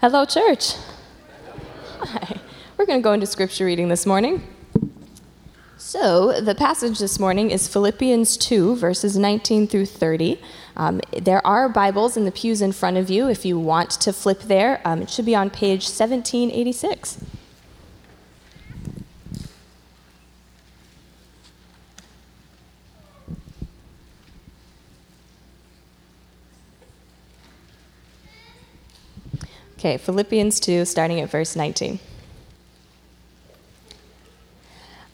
Hello, church. Hi. We're going to go into scripture reading this morning. So, the passage this morning is Philippians 2, verses 19 through 30. Um, there are Bibles in the pews in front of you if you want to flip there. Um, it should be on page 1786. Okay, Philippians 2, starting at verse 19.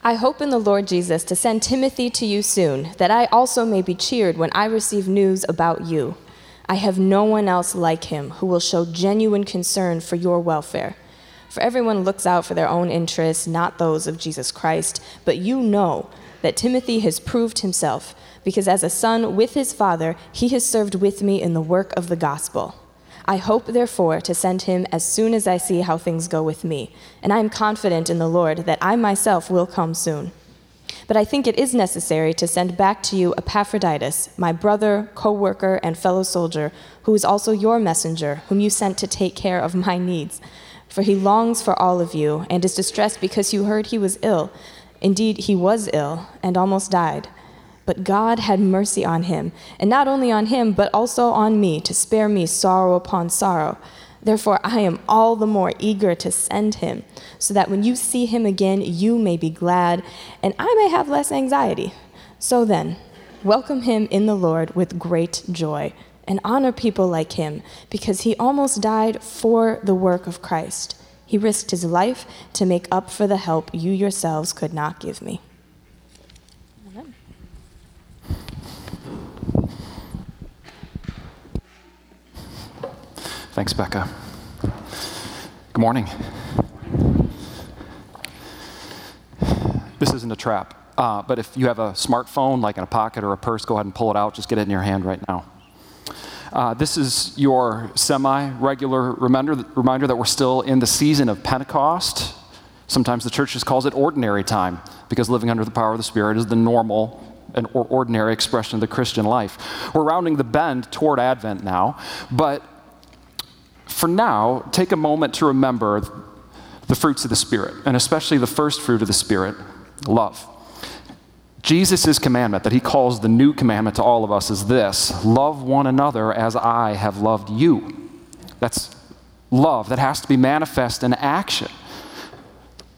I hope in the Lord Jesus to send Timothy to you soon, that I also may be cheered when I receive news about you. I have no one else like him who will show genuine concern for your welfare. For everyone looks out for their own interests, not those of Jesus Christ. But you know that Timothy has proved himself, because as a son with his father, he has served with me in the work of the gospel. I hope, therefore, to send him as soon as I see how things go with me, and I am confident in the Lord that I myself will come soon. But I think it is necessary to send back to you Epaphroditus, my brother, co worker, and fellow soldier, who is also your messenger, whom you sent to take care of my needs. For he longs for all of you, and is distressed because you heard he was ill. Indeed, he was ill, and almost died. But God had mercy on him, and not only on him, but also on me, to spare me sorrow upon sorrow. Therefore, I am all the more eager to send him, so that when you see him again, you may be glad, and I may have less anxiety. So then, welcome him in the Lord with great joy, and honor people like him, because he almost died for the work of Christ. He risked his life to make up for the help you yourselves could not give me. Thanks, Becca. Good morning. This isn't a trap, uh, but if you have a smartphone, like in a pocket or a purse, go ahead and pull it out. Just get it in your hand right now. Uh, this is your semi regular reminder, reminder that we're still in the season of Pentecost. Sometimes the church just calls it ordinary time because living under the power of the Spirit is the normal and ordinary expression of the Christian life. We're rounding the bend toward Advent now, but for now, take a moment to remember the fruits of the Spirit, and especially the first fruit of the Spirit love. Jesus' commandment that he calls the new commandment to all of us is this love one another as I have loved you. That's love that has to be manifest in action.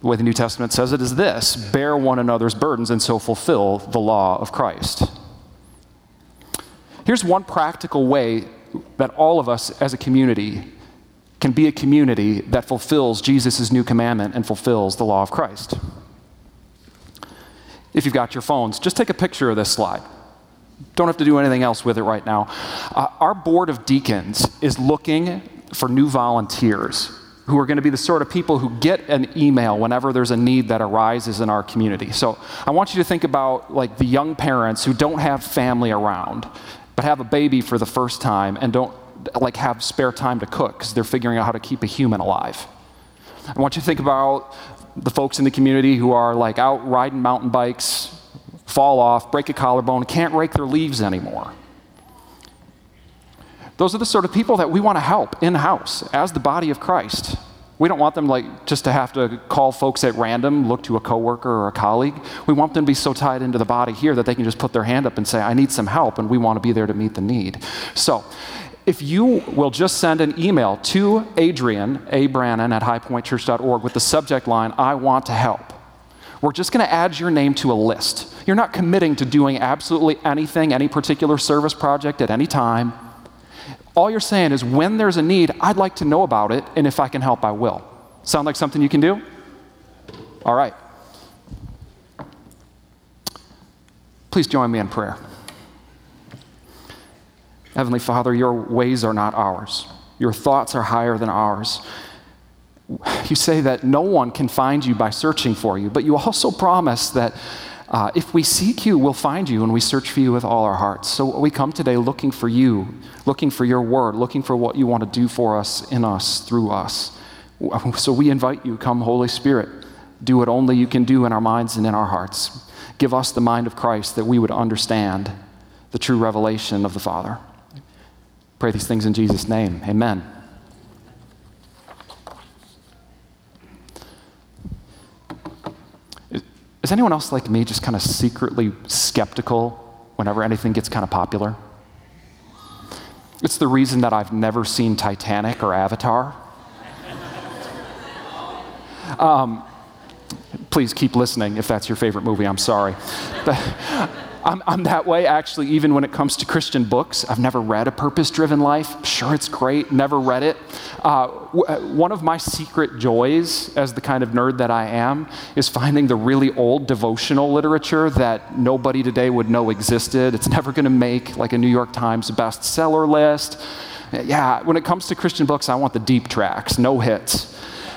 The way the New Testament says it is this bear one another's burdens and so fulfill the law of Christ. Here's one practical way that all of us as a community can be a community that fulfills Jesus' new commandment and fulfills the law of Christ. If you've got your phones, just take a picture of this slide. Don't have to do anything else with it right now. Uh, our board of deacons is looking for new volunteers who are going to be the sort of people who get an email whenever there's a need that arises in our community. So I want you to think about like the young parents who don't have family around but have a baby for the first time and don't like have spare time to cook because they're figuring out how to keep a human alive. I want you to think about the folks in the community who are like out riding mountain bikes, fall off, break a collarbone, can't rake their leaves anymore. Those are the sort of people that we want to help in house as the body of Christ. We don't want them like just to have to call folks at random, look to a coworker or a colleague. We want them to be so tied into the body here that they can just put their hand up and say, "I need some help," and we want to be there to meet the need. So, if you will just send an email to Adrian, A. Brannon at highpointchurch.org with the subject line, I want to help. We're just going to add your name to a list. You're not committing to doing absolutely anything, any particular service project at any time. All you're saying is, when there's a need, I'd like to know about it, and if I can help, I will. Sound like something you can do? All right. Please join me in prayer. Heavenly Father, your ways are not ours. Your thoughts are higher than ours. You say that no one can find you by searching for you, but you also promise that uh, if we seek you, we'll find you and we search for you with all our hearts. So we come today looking for you, looking for your word, looking for what you want to do for us, in us, through us. So we invite you, come, Holy Spirit, do what only you can do in our minds and in our hearts. Give us the mind of Christ that we would understand the true revelation of the Father. Pray these things in Jesus' name. Amen. Is anyone else like me just kind of secretly skeptical whenever anything gets kind of popular? It's the reason that I've never seen Titanic or Avatar. Um, please keep listening if that's your favorite movie. I'm sorry. I'm, I'm, that way actually, even when it comes to Christian books. I've never read A Purpose Driven Life. Sure, it's great, never read it. Uh, w- uh, one of my secret joys, as the kind of nerd that I am, is finding the really old devotional literature that nobody today would know existed. It's never going to make like a New York Times bestseller list. Yeah, when it comes to Christian books, I want the deep tracks, no hits.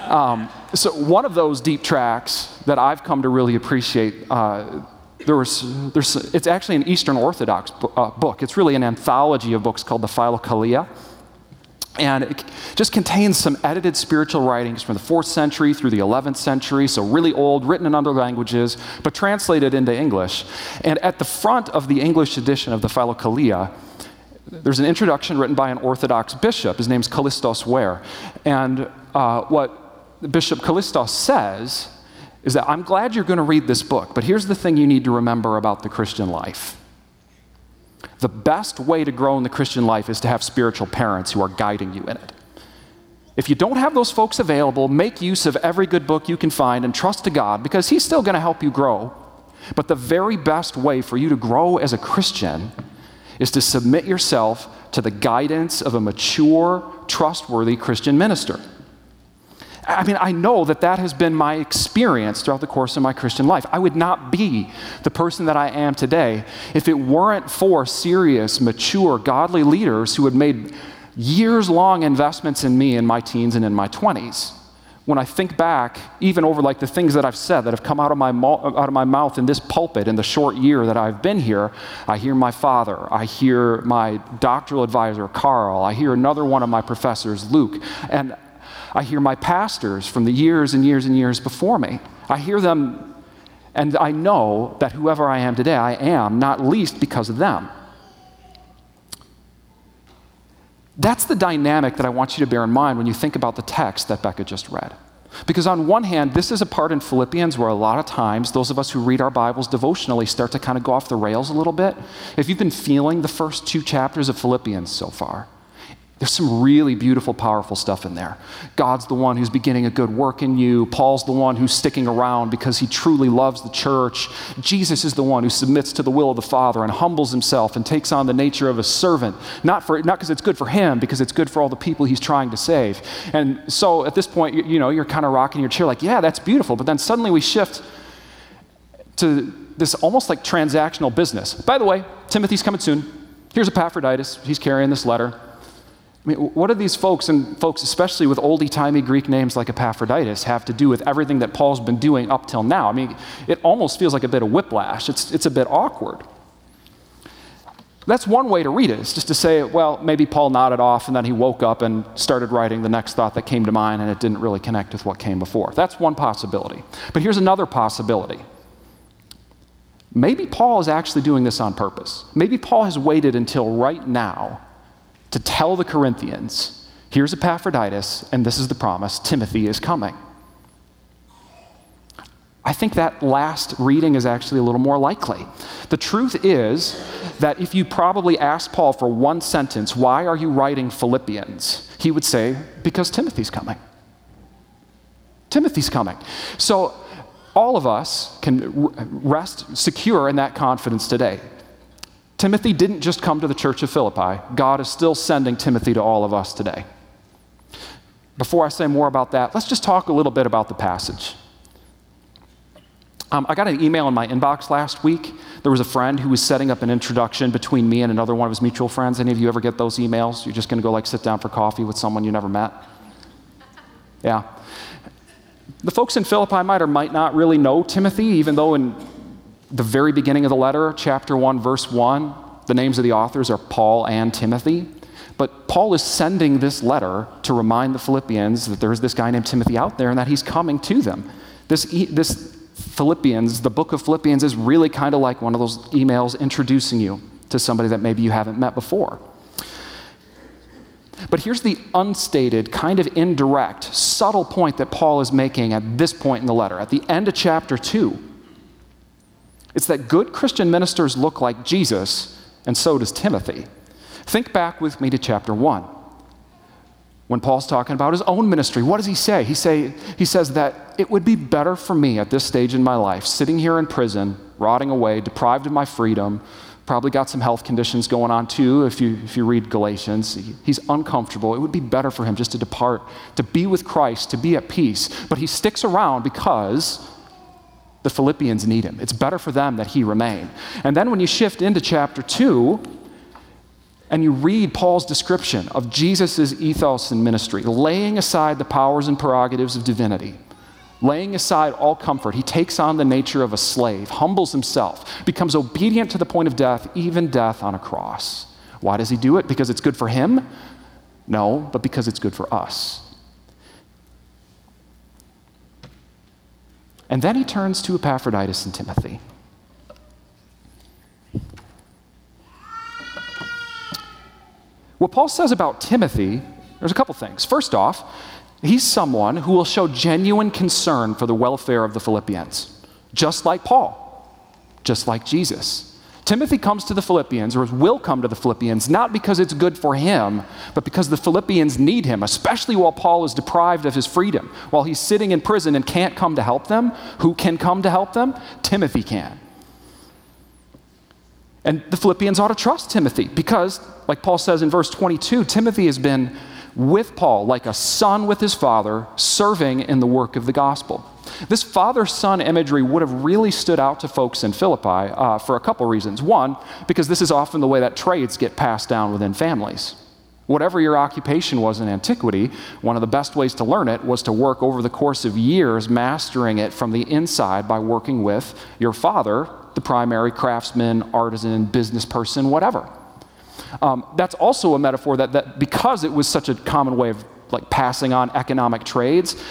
Um, so, one of those deep tracks that I've come to really appreciate. Uh, there was, there's, it's actually an Eastern Orthodox uh, book. It's really an anthology of books called the Philokalia. And it just contains some edited spiritual writings from the 4th century through the 11th century, so really old, written in other languages, but translated into English. And at the front of the English edition of the Philokalia, there's an introduction written by an Orthodox bishop. His name's Kallistos Ware. And uh, what Bishop Kallistos says is that I'm glad you're going to read this book, but here's the thing you need to remember about the Christian life. The best way to grow in the Christian life is to have spiritual parents who are guiding you in it. If you don't have those folks available, make use of every good book you can find and trust to God because He's still going to help you grow. But the very best way for you to grow as a Christian is to submit yourself to the guidance of a mature, trustworthy Christian minister. I mean, I know that that has been my experience throughout the course of my Christian life. I would not be the person that I am today if it weren't for serious, mature, godly leaders who had made years long investments in me in my teens and in my 20s. When I think back, even over like the things that I've said that have come out of my, out of my mouth in this pulpit in the short year that I've been here, I hear my father, I hear my doctoral advisor, Carl, I hear another one of my professors, Luke, and I hear my pastors from the years and years and years before me. I hear them, and I know that whoever I am today, I am, not least because of them. That's the dynamic that I want you to bear in mind when you think about the text that Becca just read. Because, on one hand, this is a part in Philippians where a lot of times those of us who read our Bibles devotionally start to kind of go off the rails a little bit. If you've been feeling the first two chapters of Philippians so far, there's some really beautiful, powerful stuff in there. God's the one who's beginning a good work in you. Paul's the one who's sticking around because he truly loves the church. Jesus is the one who submits to the will of the Father and humbles himself and takes on the nature of a servant, not for not because it's good for him, because it's good for all the people he's trying to save. And so at this point, you, you know, you're kind of rocking your chair like, yeah, that's beautiful. But then suddenly we shift to this almost like transactional business. By the way, Timothy's coming soon. Here's Epaphroditus. He's carrying this letter. I mean, what do these folks, and folks especially with oldie timey Greek names like Epaphroditus, have to do with everything that Paul's been doing up till now? I mean, it almost feels like a bit of whiplash. It's, it's a bit awkward. That's one way to read it, is just to say, well, maybe Paul nodded off and then he woke up and started writing the next thought that came to mind and it didn't really connect with what came before. That's one possibility. But here's another possibility. Maybe Paul is actually doing this on purpose. Maybe Paul has waited until right now to tell the Corinthians, here's Epaphroditus, and this is the promise Timothy is coming. I think that last reading is actually a little more likely. The truth is that if you probably asked Paul for one sentence, why are you writing Philippians? He would say, because Timothy's coming. Timothy's coming. So all of us can rest secure in that confidence today. Timothy didn't just come to the church of Philippi, God is still sending Timothy to all of us today. Before I say more about that, let's just talk a little bit about the passage. Um, I got an email in my inbox last week. There was a friend who was setting up an introduction between me and another one of his mutual friends. Any of you ever get those emails? You're just going to go like sit down for coffee with someone you never met? Yeah. The folks in Philippi might or might not really know Timothy, even though in the very beginning of the letter, chapter 1, verse 1, the names of the authors are Paul and Timothy. But Paul is sending this letter to remind the Philippians that there's this guy named Timothy out there and that he's coming to them. This, this Philippians, the book of Philippians, is really kind of like one of those emails introducing you to somebody that maybe you haven't met before. But here's the unstated, kind of indirect, subtle point that Paul is making at this point in the letter. At the end of chapter 2, It's that good Christian ministers look like Jesus, and so does Timothy. Think back with me to chapter 1. When Paul's talking about his own ministry, what does he say? He, say? he says that it would be better for me at this stage in my life, sitting here in prison, rotting away, deprived of my freedom, probably got some health conditions going on too if you, if you read Galatians. He's uncomfortable. It would be better for him just to depart, to be with Christ, to be at peace. But he sticks around because the Philippians need him. It's better for them that he remain. And then when you shift into chapter 2, and you read Paul's description of Jesus' ethos and ministry, laying aside the powers and prerogatives of divinity, laying aside all comfort, he takes on the nature of a slave, humbles himself, becomes obedient to the point of death, even death on a cross. Why does he do it? Because it's good for him? No, but because it's good for us. And then he turns to Epaphroditus and Timothy. What Paul says about Timothy, there's a couple things. First off, he's someone who will show genuine concern for the welfare of the Philippians, just like Paul, just like Jesus. Timothy comes to the Philippians, or will come to the Philippians, not because it's good for him, but because the Philippians need him, especially while Paul is deprived of his freedom. While he's sitting in prison and can't come to help them, who can come to help them? Timothy can. And the Philippians ought to trust Timothy because, like Paul says in verse 22, Timothy has been with Paul like a son with his father, serving in the work of the gospel. This father son imagery would have really stood out to folks in Philippi uh, for a couple reasons. One, because this is often the way that trades get passed down within families. Whatever your occupation was in antiquity, one of the best ways to learn it was to work over the course of years, mastering it from the inside by working with your father the primary craftsman, artisan, business person, whatever. Um, that's also a metaphor that, that because it was such a common way of like passing on economic trades,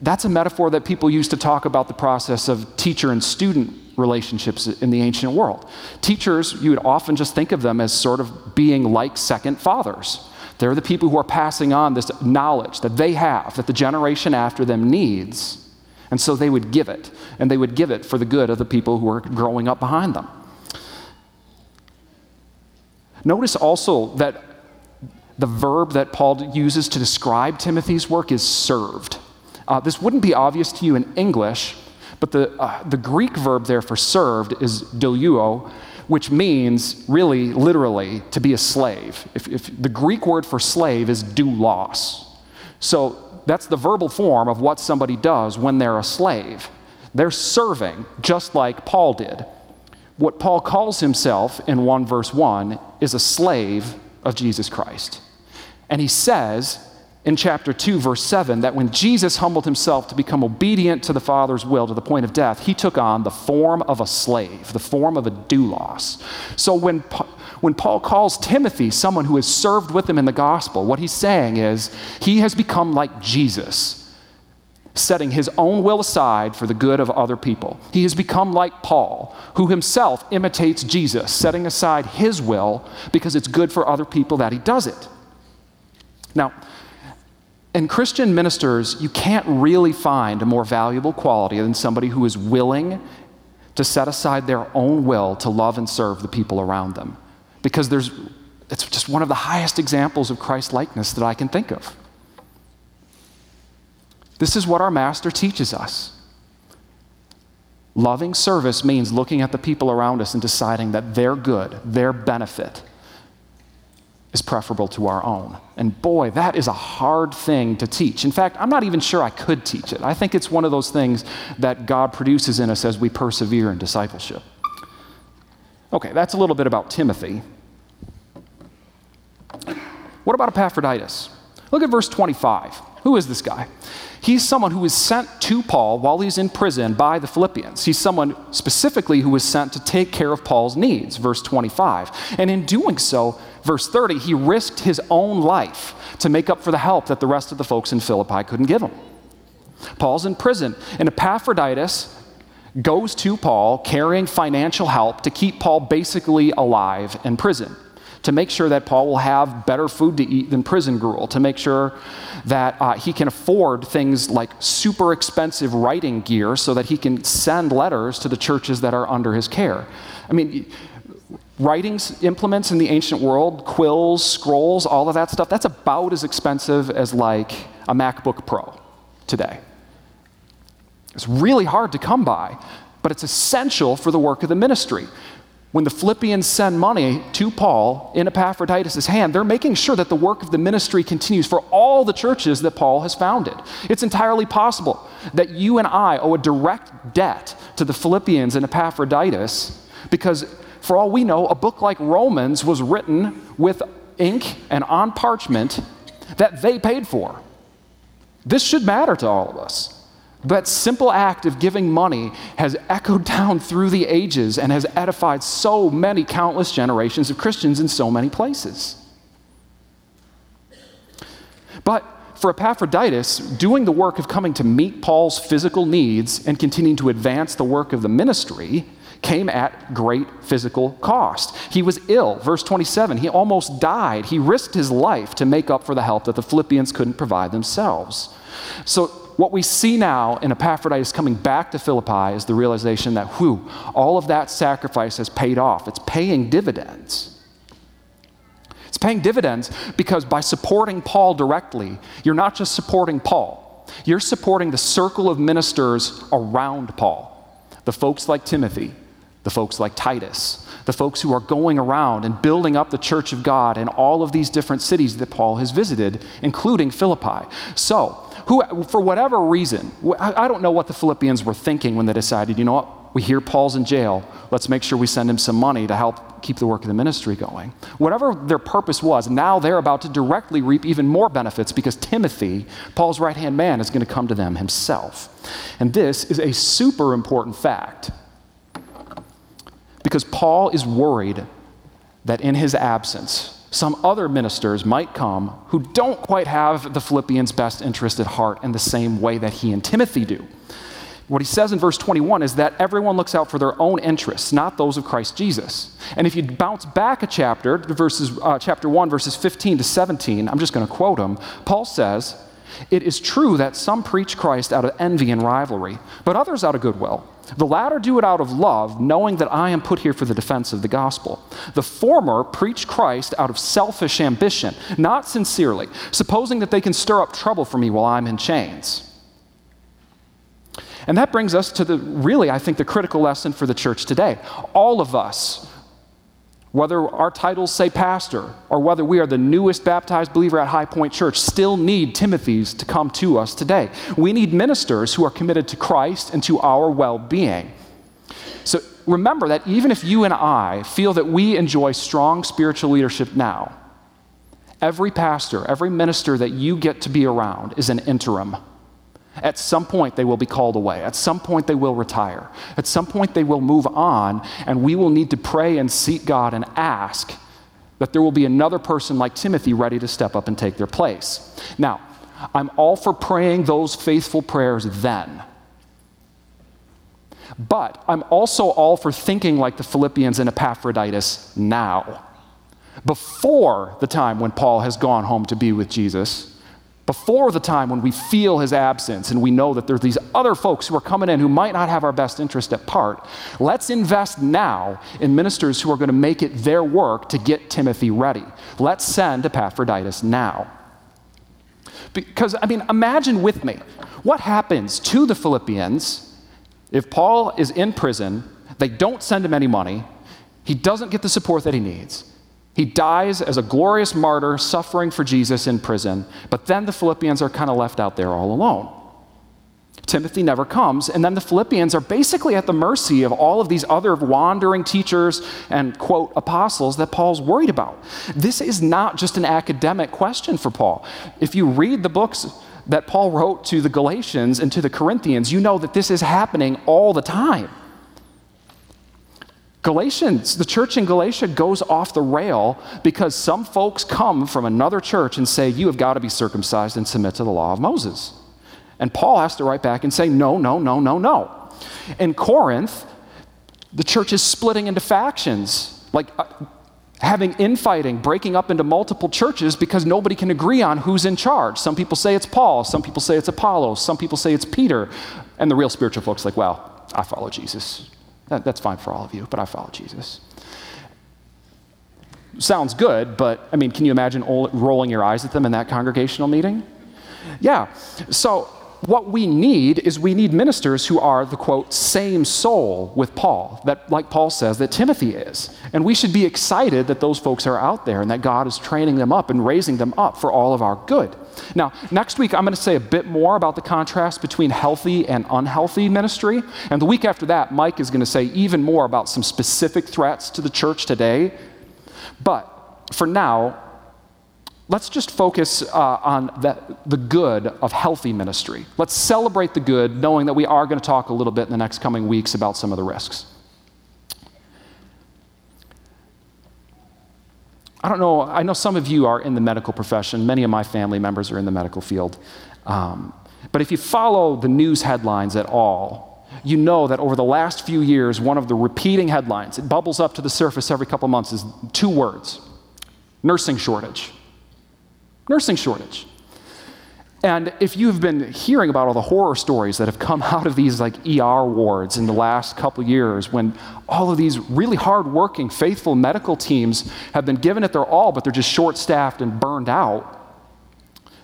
that's a metaphor that people used to talk about the process of teacher and student relationships in the ancient world. Teachers, you would often just think of them as sort of being like second fathers. They're the people who are passing on this knowledge that they have, that the generation after them needs. And so they would give it, and they would give it for the good of the people who are growing up behind them. Notice also that the verb that Paul uses to describe Timothy's work is served. Uh, this wouldn't be obvious to you in English, but the, uh, the Greek verb there for served is doulo, which means really, literally, to be a slave. If, if the Greek word for slave is doulos. So that's the verbal form of what somebody does when they're a slave. They're serving, just like Paul did. What Paul calls himself in 1 verse 1 is a slave of Jesus Christ. And he says in chapter 2, verse 7, that when Jesus humbled himself to become obedient to the Father's will to the point of death, he took on the form of a slave, the form of a doulos. So when when Paul calls Timothy someone who has served with him in the gospel, what he's saying is he has become like Jesus, setting his own will aside for the good of other people. He has become like Paul, who himself imitates Jesus, setting aside his will because it's good for other people that he does it. Now, in Christian ministers, you can't really find a more valuable quality than somebody who is willing to set aside their own will to love and serve the people around them because there's, it's just one of the highest examples of Christ likeness that I can think of. This is what our Master teaches us. Loving service means looking at the people around us and deciding that their good, their benefit, is preferable to our own. And boy, that is a hard thing to teach. In fact, I'm not even sure I could teach it. I think it's one of those things that God produces in us as we persevere in discipleship. Okay, that's a little bit about Timothy. What about Epaphroditus? Look at verse 25. Who is this guy? He's someone who was sent to Paul while he's in prison by the Philippians. He's someone specifically who was sent to take care of Paul's needs, verse 25. And in doing so, verse 30, he risked his own life to make up for the help that the rest of the folks in Philippi couldn't give him. Paul's in prison, and Epaphroditus goes to Paul carrying financial help to keep Paul basically alive in prison. To make sure that Paul will have better food to eat than prison gruel, to make sure that uh, he can afford things like super expensive writing gear so that he can send letters to the churches that are under his care. I mean, writing implements in the ancient world, quills, scrolls, all of that stuff, that's about as expensive as like a MacBook Pro today. It's really hard to come by, but it's essential for the work of the ministry. When the Philippians send money to Paul in Epaphroditus' hand, they're making sure that the work of the ministry continues for all the churches that Paul has founded. It's entirely possible that you and I owe a direct debt to the Philippians and Epaphroditus because, for all we know, a book like Romans was written with ink and on parchment that they paid for. This should matter to all of us. That simple act of giving money has echoed down through the ages and has edified so many countless generations of Christians in so many places. But for Epaphroditus, doing the work of coming to meet Paul's physical needs and continuing to advance the work of the ministry came at great physical cost. He was ill. Verse 27, he almost died. He risked his life to make up for the help that the Philippians couldn't provide themselves. So what we see now in Epaphroditus coming back to Philippi is the realization that, whew, all of that sacrifice has paid off. It's paying dividends. It's paying dividends because by supporting Paul directly, you're not just supporting Paul, you're supporting the circle of ministers around Paul. The folks like Timothy, the folks like Titus, the folks who are going around and building up the church of God in all of these different cities that Paul has visited, including Philippi. So, who, for whatever reason, I don't know what the Philippians were thinking when they decided, you know what, we hear Paul's in jail, let's make sure we send him some money to help keep the work of the ministry going. Whatever their purpose was, now they're about to directly reap even more benefits because Timothy, Paul's right hand man, is going to come to them himself. And this is a super important fact because Paul is worried that in his absence, some other ministers might come who don't quite have the Philippians' best interest at heart in the same way that he and Timothy do. What he says in verse 21 is that everyone looks out for their own interests, not those of Christ Jesus. And if you bounce back a chapter, verses, uh, chapter 1, verses 15 to 17, I'm just going to quote him. Paul says, It is true that some preach Christ out of envy and rivalry, but others out of goodwill. The latter do it out of love, knowing that I am put here for the defense of the gospel. The former preach Christ out of selfish ambition, not sincerely, supposing that they can stir up trouble for me while I'm in chains. And that brings us to the really, I think, the critical lesson for the church today. All of us whether our titles say pastor or whether we are the newest baptized believer at High Point Church, still need Timothy's to come to us today. We need ministers who are committed to Christ and to our well being. So remember that even if you and I feel that we enjoy strong spiritual leadership now, every pastor, every minister that you get to be around is an interim. At some point, they will be called away. At some point, they will retire. At some point, they will move on, and we will need to pray and seek God and ask that there will be another person like Timothy ready to step up and take their place. Now, I'm all for praying those faithful prayers then. But I'm also all for thinking like the Philippians and Epaphroditus now. Before the time when Paul has gone home to be with Jesus, before the time when we feel his absence and we know that there's these other folks who are coming in who might not have our best interest at part, let's invest now in ministers who are going to make it their work to get Timothy ready. Let's send Epaphroditus now. Because, I mean, imagine with me what happens to the Philippians if Paul is in prison, they don't send him any money, he doesn't get the support that he needs. He dies as a glorious martyr, suffering for Jesus in prison, but then the Philippians are kind of left out there all alone. Timothy never comes, and then the Philippians are basically at the mercy of all of these other wandering teachers and, quote, apostles that Paul's worried about. This is not just an academic question for Paul. If you read the books that Paul wrote to the Galatians and to the Corinthians, you know that this is happening all the time. Galatians, the church in Galatia goes off the rail because some folks come from another church and say, You have got to be circumcised and submit to the law of Moses. And Paul has to write back and say, No, no, no, no, no. In Corinth, the church is splitting into factions. Like, uh, having infighting, breaking up into multiple churches because nobody can agree on who's in charge. Some people say it's Paul, some people say it's Apollos, some people say it's Peter. And the real spiritual folks like, well, I follow Jesus. That, that's fine for all of you, but I follow Jesus. Sounds good, but I mean, can you imagine rolling your eyes at them in that congregational meeting? Yeah. So what we need is we need ministers who are the quote, same soul with Paul, that, like Paul says, that Timothy is. And we should be excited that those folks are out there and that God is training them up and raising them up for all of our good. Now, next week, I'm going to say a bit more about the contrast between healthy and unhealthy ministry. And the week after that, Mike is going to say even more about some specific threats to the church today. But for now, let's just focus uh, on the, the good of healthy ministry. Let's celebrate the good, knowing that we are going to talk a little bit in the next coming weeks about some of the risks. I don't know, I know some of you are in the medical profession. Many of my family members are in the medical field. Um, but if you follow the news headlines at all, you know that over the last few years, one of the repeating headlines, it bubbles up to the surface every couple of months, is two words nursing shortage nursing shortage. And if you've been hearing about all the horror stories that have come out of these like ER wards in the last couple years, when all of these really hardworking, faithful medical teams have been given it their all, but they're just short staffed and burned out,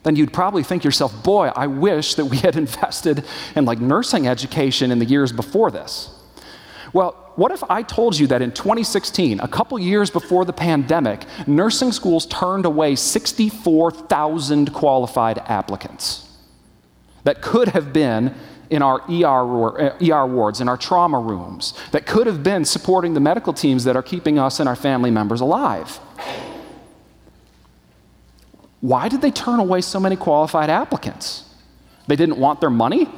then you'd probably think yourself, boy, I wish that we had invested in like nursing education in the years before this. Well, what if I told you that in 2016, a couple years before the pandemic, nursing schools turned away 64,000 qualified applicants that could have been in our ER, ER wards, in our trauma rooms, that could have been supporting the medical teams that are keeping us and our family members alive? Why did they turn away so many qualified applicants? They didn't want their money?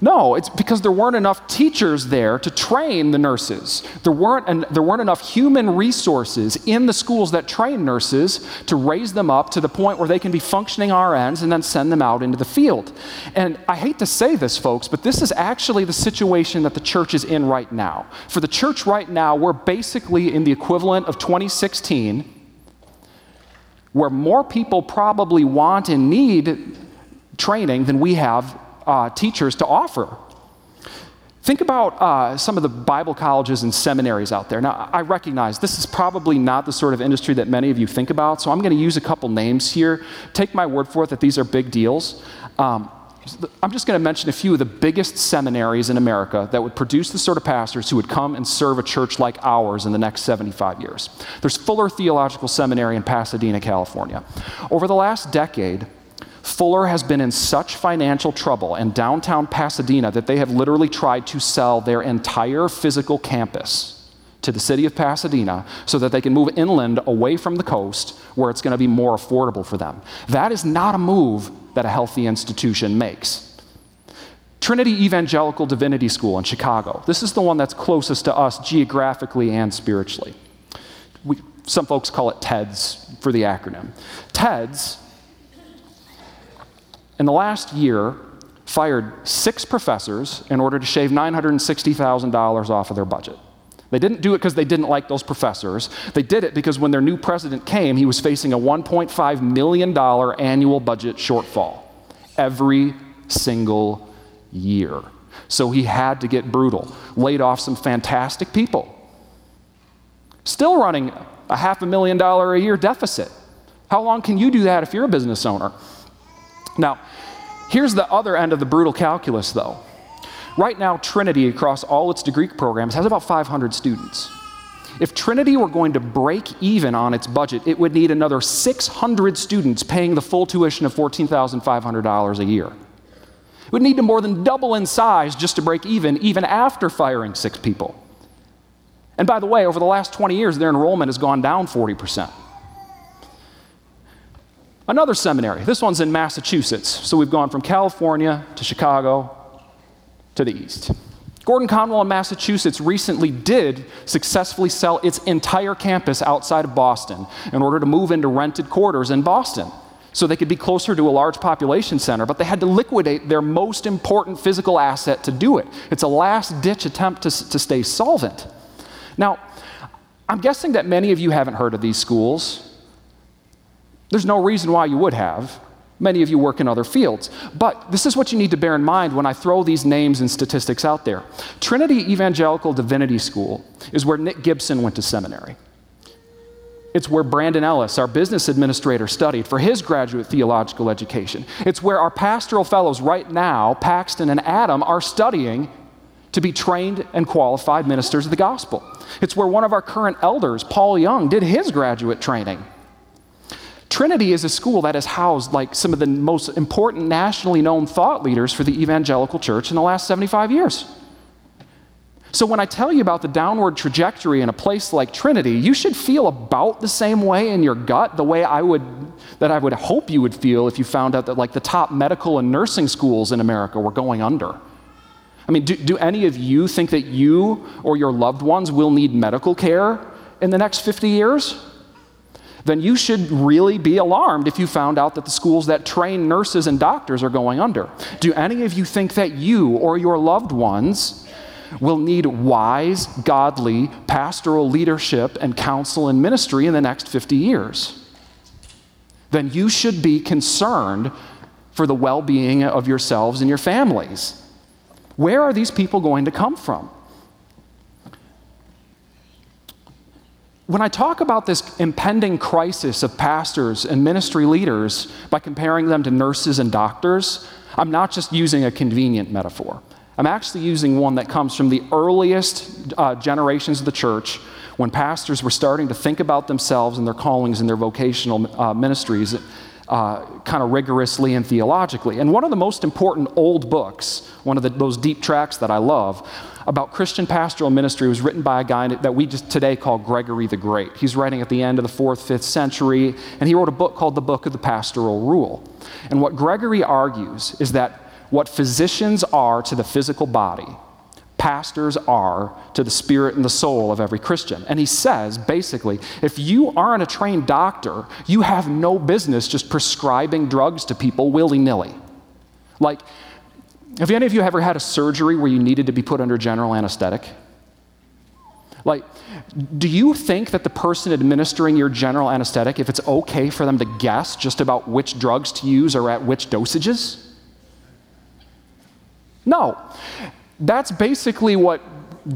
No, it's because there weren't enough teachers there to train the nurses. There weren't, an, there weren't enough human resources in the schools that train nurses to raise them up to the point where they can be functioning RNs and then send them out into the field. And I hate to say this, folks, but this is actually the situation that the church is in right now. For the church right now, we're basically in the equivalent of 2016, where more people probably want and need training than we have uh, teachers to offer. Think about uh, some of the Bible colleges and seminaries out there. Now, I recognize this is probably not the sort of industry that many of you think about, so I'm going to use a couple names here. Take my word for it that these are big deals. Um, I'm just going to mention a few of the biggest seminaries in America that would produce the sort of pastors who would come and serve a church like ours in the next 75 years. There's Fuller Theological Seminary in Pasadena, California. Over the last decade, Fuller has been in such financial trouble in downtown Pasadena that they have literally tried to sell their entire physical campus to the city of Pasadena so that they can move inland away from the coast where it's going to be more affordable for them. That is not a move that a healthy institution makes. Trinity Evangelical Divinity School in Chicago. This is the one that's closest to us geographically and spiritually. We, some folks call it TEDS for the acronym. TEDS in the last year, fired six professors in order to shave $960,000 off of their budget. They didn't do it because they didn't like those professors. They did it because when their new president came, he was facing a $1.5 million annual budget shortfall every single year. So he had to get brutal, laid off some fantastic people. Still running a half a million dollar a year deficit. How long can you do that if you're a business owner? Now, here's the other end of the brutal calculus, though. Right now, Trinity, across all its degree programs, has about 500 students. If Trinity were going to break even on its budget, it would need another 600 students paying the full tuition of $14,500 a year. It would need to more than double in size just to break even, even after firing six people. And by the way, over the last 20 years, their enrollment has gone down 40%. Another seminary. This one's in Massachusetts. So we've gone from California to Chicago to the east. Gordon Conwell in Massachusetts recently did successfully sell its entire campus outside of Boston in order to move into rented quarters in Boston so they could be closer to a large population center, but they had to liquidate their most important physical asset to do it. It's a last ditch attempt to, to stay solvent. Now, I'm guessing that many of you haven't heard of these schools. There's no reason why you would have. Many of you work in other fields. But this is what you need to bear in mind when I throw these names and statistics out there. Trinity Evangelical Divinity School is where Nick Gibson went to seminary. It's where Brandon Ellis, our business administrator, studied for his graduate theological education. It's where our pastoral fellows right now, Paxton and Adam, are studying to be trained and qualified ministers of the gospel. It's where one of our current elders, Paul Young, did his graduate training. Trinity is a school that has housed like some of the most important nationally known thought leaders for the evangelical church in the last 75 years. So when I tell you about the downward trajectory in a place like Trinity, you should feel about the same way in your gut, the way I would that I would hope you would feel if you found out that like the top medical and nursing schools in America were going under. I mean, do, do any of you think that you or your loved ones will need medical care in the next 50 years? Then you should really be alarmed if you found out that the schools that train nurses and doctors are going under. Do any of you think that you or your loved ones will need wise, godly, pastoral leadership and counsel and ministry in the next 50 years. Then you should be concerned for the well being of yourselves and your families. Where are these people going to come from? When I talk about this impending crisis of pastors and ministry leaders by comparing them to nurses and doctors, I'm not just using a convenient metaphor. I'm actually using one that comes from the earliest uh, generations of the church when pastors were starting to think about themselves and their callings and their vocational uh, ministries uh, kind of rigorously and theologically. And one of the most important old books, one of the, those deep tracks that I love, about Christian pastoral ministry was written by a guy that we just today call Gregory the Great. He's writing at the end of the fourth, fifth century, and he wrote a book called The Book of the Pastoral Rule. And what Gregory argues is that what physicians are to the physical body, pastors are to the spirit and the soul of every Christian. And he says, basically, if you aren't a trained doctor, you have no business just prescribing drugs to people willy nilly. Like, have any of you ever had a surgery where you needed to be put under general anesthetic? Like, do you think that the person administering your general anesthetic, if it's okay for them to guess just about which drugs to use or at which dosages? No. That's basically what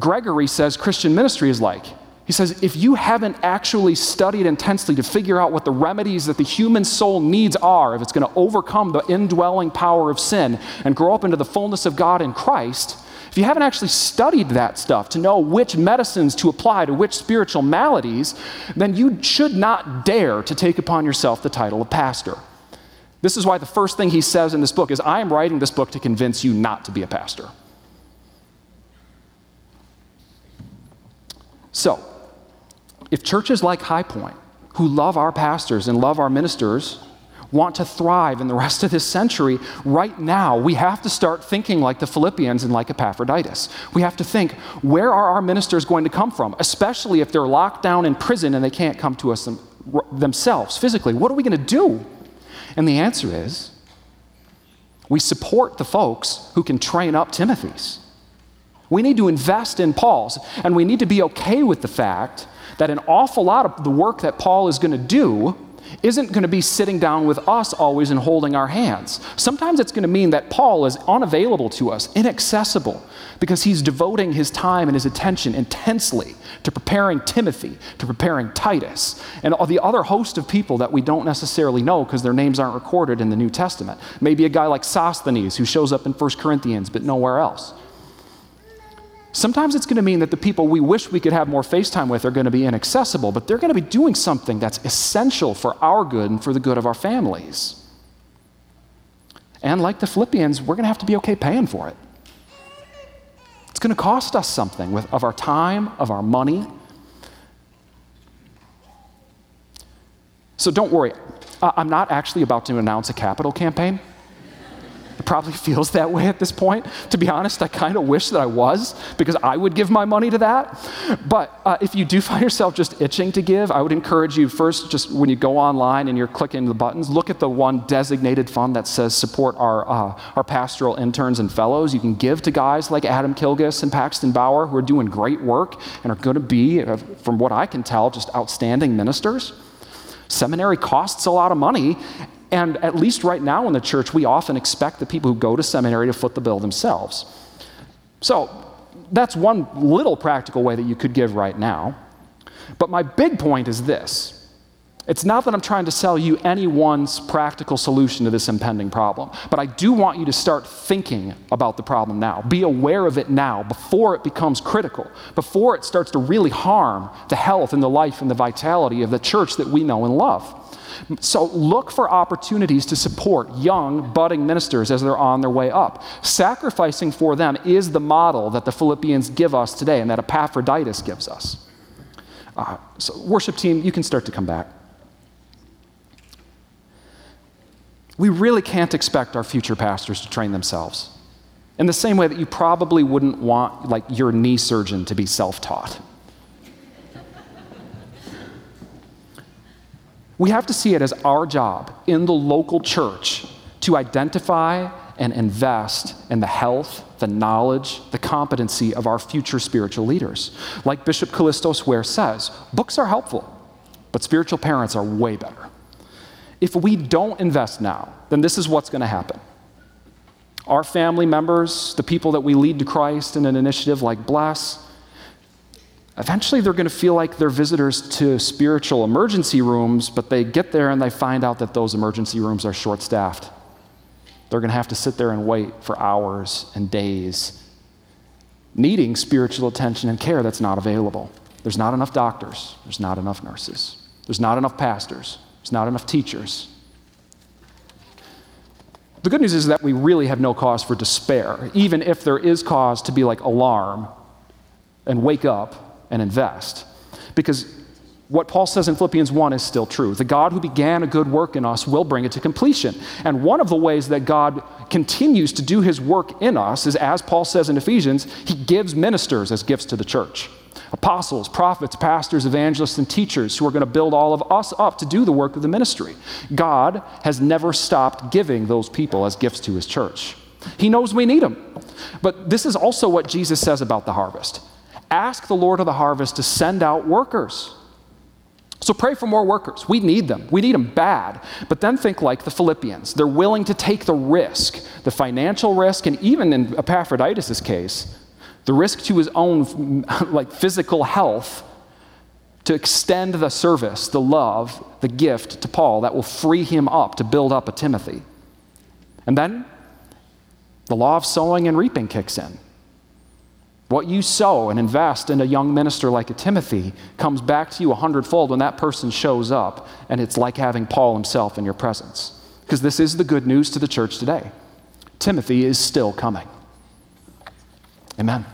Gregory says Christian ministry is like. He says, if you haven't actually studied intensely to figure out what the remedies that the human soul needs are, if it's going to overcome the indwelling power of sin and grow up into the fullness of God in Christ, if you haven't actually studied that stuff to know which medicines to apply to which spiritual maladies, then you should not dare to take upon yourself the title of pastor. This is why the first thing he says in this book is I am writing this book to convince you not to be a pastor. So, if churches like High Point, who love our pastors and love our ministers, want to thrive in the rest of this century, right now, we have to start thinking like the Philippians and like Epaphroditus. We have to think, where are our ministers going to come from, especially if they're locked down in prison and they can't come to us them, themselves physically? What are we going to do? And the answer is we support the folks who can train up Timothy's. We need to invest in Paul's, and we need to be okay with the fact that an awful lot of the work that Paul is going to do isn't going to be sitting down with us always and holding our hands. Sometimes it's going to mean that Paul is unavailable to us, inaccessible, because he's devoting his time and his attention intensely to preparing Timothy, to preparing Titus, and all the other host of people that we don't necessarily know because their names aren't recorded in the New Testament. Maybe a guy like Sosthenes who shows up in 1 Corinthians but nowhere else. Sometimes it's going to mean that the people we wish we could have more FaceTime with are going to be inaccessible, but they're going to be doing something that's essential for our good and for the good of our families. And like the Philippians, we're going to have to be okay paying for it. It's going to cost us something with, of our time, of our money. So don't worry. I'm not actually about to announce a capital campaign. I probably feels that way at this point. To be honest, I kind of wish that I was because I would give my money to that. But uh, if you do find yourself just itching to give, I would encourage you first, just when you go online and you're clicking the buttons, look at the one designated fund that says support our, uh, our pastoral interns and fellows. You can give to guys like Adam Kilgus and Paxton Bauer who are doing great work and are going to be, uh, from what I can tell, just outstanding ministers. Seminary costs a lot of money, and at least right now in the church, we often expect the people who go to seminary to foot the bill themselves. So that's one little practical way that you could give right now. But my big point is this it's not that I'm trying to sell you anyone's practical solution to this impending problem, but I do want you to start thinking about the problem now. Be aware of it now before it becomes critical, before it starts to really harm the health and the life and the vitality of the church that we know and love. So look for opportunities to support young, budding ministers as they're on their way up. Sacrificing for them is the model that the Philippians give us today and that Epaphroditus gives us. Uh, so, worship team, you can start to come back. We really can't expect our future pastors to train themselves. In the same way that you probably wouldn't want like your knee surgeon to be self-taught. We have to see it as our job in the local church to identify and invest in the health, the knowledge, the competency of our future spiritual leaders. Like Bishop Kallistos Ware says, books are helpful, but spiritual parents are way better. If we don't invest now, then this is what's going to happen. Our family members, the people that we lead to Christ in an initiative like Bless, eventually they're going to feel like they're visitors to spiritual emergency rooms, but they get there and they find out that those emergency rooms are short staffed. They're going to have to sit there and wait for hours and days, needing spiritual attention and care that's not available. There's not enough doctors, there's not enough nurses, there's not enough pastors, there's not enough teachers. The good news is that we really have no cause for despair, even if there is cause to be like alarm and wake up and invest. Because what Paul says in Philippians 1 is still true. The God who began a good work in us will bring it to completion. And one of the ways that God continues to do his work in us is, as Paul says in Ephesians, he gives ministers as gifts to the church apostles, prophets, pastors, evangelists, and teachers who are going to build all of us up to do the work of the ministry. God has never stopped giving those people as gifts to his church. He knows we need them. But this is also what Jesus says about the harvest ask the Lord of the harvest to send out workers. So pray for more workers. We need them. We need them bad. But then think like the Philippians. They're willing to take the risk, the financial risk, and even in Epaphroditus' case, the risk to his own like physical health to extend the service, the love, the gift to Paul that will free him up to build up a Timothy. And then the law of sowing and reaping kicks in. What you sow and invest in a young minister like a Timothy comes back to you a hundredfold when that person shows up, and it's like having Paul himself in your presence. Because this is the good news to the church today Timothy is still coming. Amen.